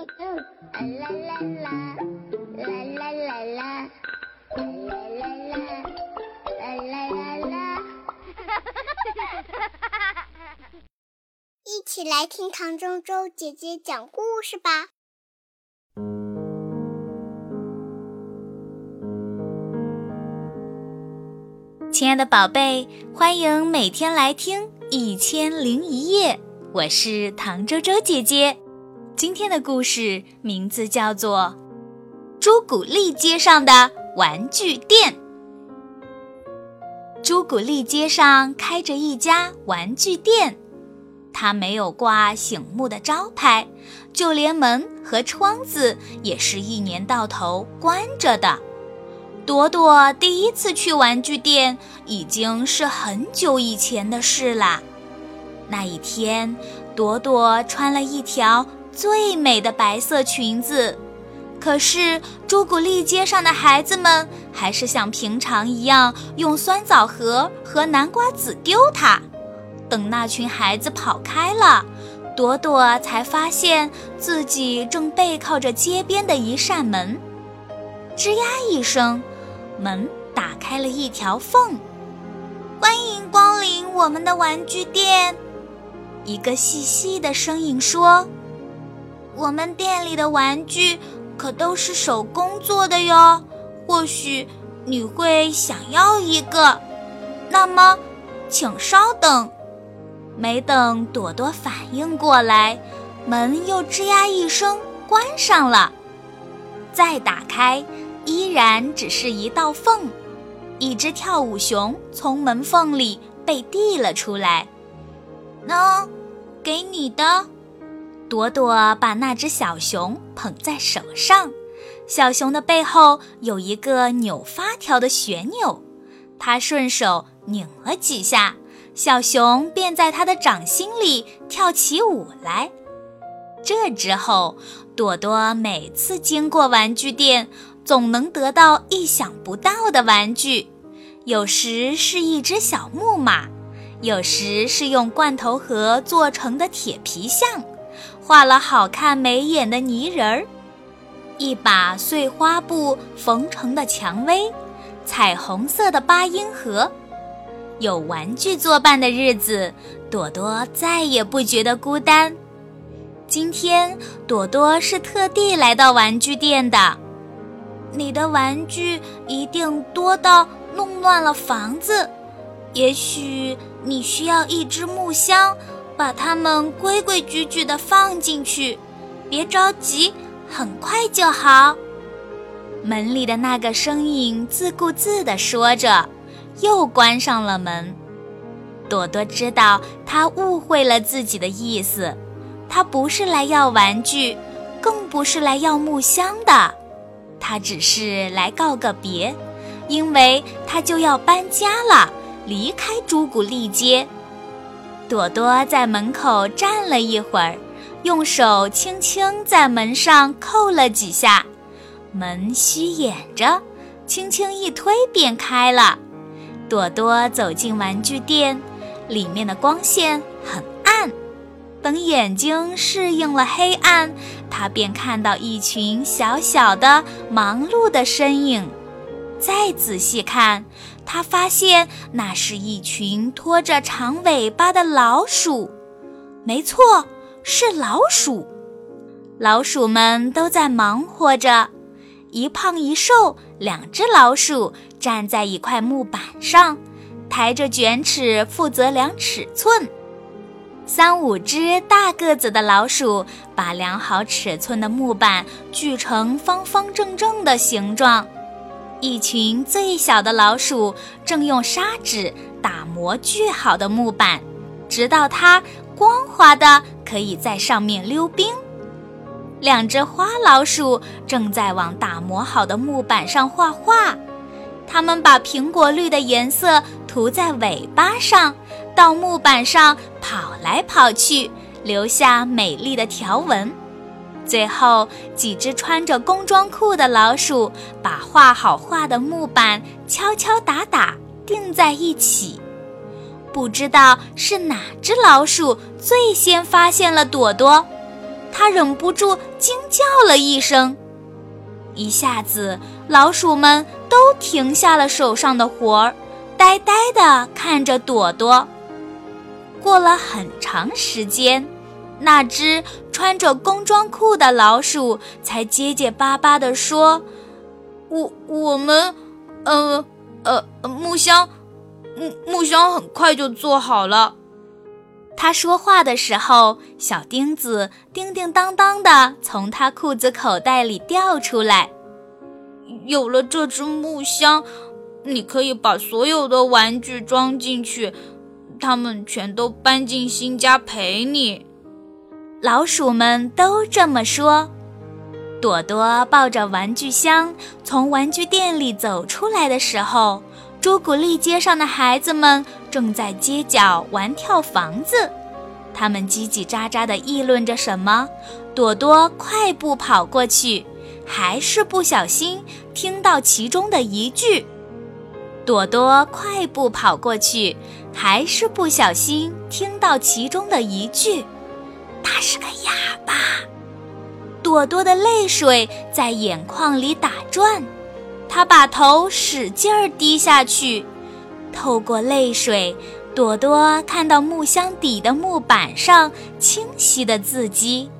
啦啦啦啦啦啦啦啦啦啦啦啦！一起来听唐周周姐姐讲故事吧。亲爱的宝贝，欢迎每天来听《一千零一夜》，我是唐周周姐姐。今天的故事名字叫做《朱古力街上的玩具店》。朱古力街上开着一家玩具店，它没有挂醒目的招牌，就连门和窗子也是一年到头关着的。朵朵第一次去玩具店，已经是很久以前的事啦。那一天，朵朵穿了一条最美的白色裙子，可是朱古力街上的孩子们还是像平常一样用酸枣核和南瓜籽丢它。等那群孩子跑开了，朵朵才发现自己正背靠着街边的一扇门，吱呀一声。门打开了一条缝，欢迎光临我们的玩具店。一个细细的声音说：“我们店里的玩具可都是手工做的哟，或许你会想要一个。那么，请稍等。”没等朵朵反应过来，门又吱呀一声关上了，再打开。依然只是一道缝，一只跳舞熊从门缝里被递了出来。喏，给你的。朵朵把那只小熊捧在手上，小熊的背后有一个扭发条的旋钮，它顺手拧了几下，小熊便在它的掌心里跳起舞来。这之后，朵朵每次经过玩具店。总能得到意想不到的玩具，有时是一只小木马，有时是用罐头盒做成的铁皮象，画了好看眉眼的泥人儿，一把碎花布缝成的蔷薇，彩虹色的八音盒。有玩具作伴的日子，朵朵再也不觉得孤单。今天，朵朵是特地来到玩具店的。你的玩具一定多到弄乱了房子，也许你需要一只木箱，把它们规规矩矩地放进去。别着急，很快就好。门里的那个声音自顾自地说着，又关上了门。朵朵知道他误会了自己的意思，他不是来要玩具，更不是来要木箱的。他只是来告个别，因为他就要搬家了，离开朱古力街。朵朵在门口站了一会儿，用手轻轻在门上扣了几下，门虚掩着，轻轻一推便开了。朵朵走进玩具店，里面的光线很暗。等眼睛适应了黑暗，他便看到一群小小的、忙碌的身影。再仔细看，他发现那是一群拖着长尾巴的老鼠。没错，是老鼠。老鼠们都在忙活着，一胖一瘦两只老鼠站在一块木板上，抬着卷尺负责量尺寸。三五只大个子的老鼠把量好尺寸的木板锯成方方正正的形状，一群最小的老鼠正用砂纸打磨锯好的木板，直到它光滑的可以在上面溜冰。两只花老鼠正在往打磨好的木板上画画，它们把苹果绿的颜色涂在尾巴上。到木板上跑来跑去，留下美丽的条纹。最后，几只穿着工装裤的老鼠把画好画的木板敲敲打打钉在一起。不知道是哪只老鼠最先发现了朵朵，它忍不住惊叫了一声，一下子老鼠们都停下了手上的活儿，呆呆地看着朵朵。过了很长时间，那只穿着工装裤的老鼠才结结巴巴地说：“我我们，呃呃，木箱，木木箱很快就做好了。”他说话的时候，小钉子叮叮当当的从他裤子口袋里掉出来。有了这只木箱，你可以把所有的玩具装进去，他们全都搬进新家陪你。老鼠们都这么说。朵朵抱着玩具箱从玩具店里走出来的时候。朱古力街上的孩子们正在街角玩跳房子，他们叽叽喳喳地议论着什么。朵朵快步跑过去，还是不小心听到其中的一句。朵朵快步跑过去，还是不小心听到其中的一句：“他是个哑巴。”朵朵的泪水在眼眶里打转。他把头使劲儿低下去，透过泪水，朵朵看到木箱底的木板上清晰的字迹。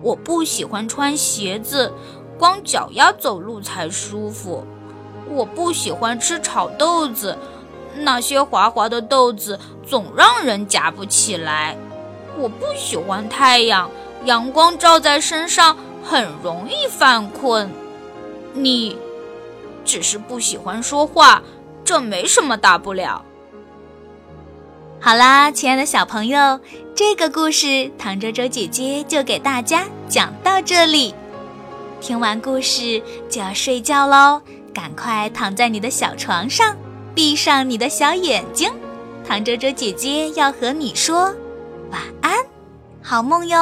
我不喜欢穿鞋子，光脚丫走路才舒服。我不喜欢吃炒豆子，那些滑滑的豆子总让人夹不起来。我不喜欢太阳，阳光照在身上很容易犯困。你。只是不喜欢说话，这没什么大不了。好啦，亲爱的小朋友，这个故事唐周周姐姐就给大家讲到这里。听完故事就要睡觉喽，赶快躺在你的小床上，闭上你的小眼睛。唐周周姐姐要和你说晚安，好梦哟。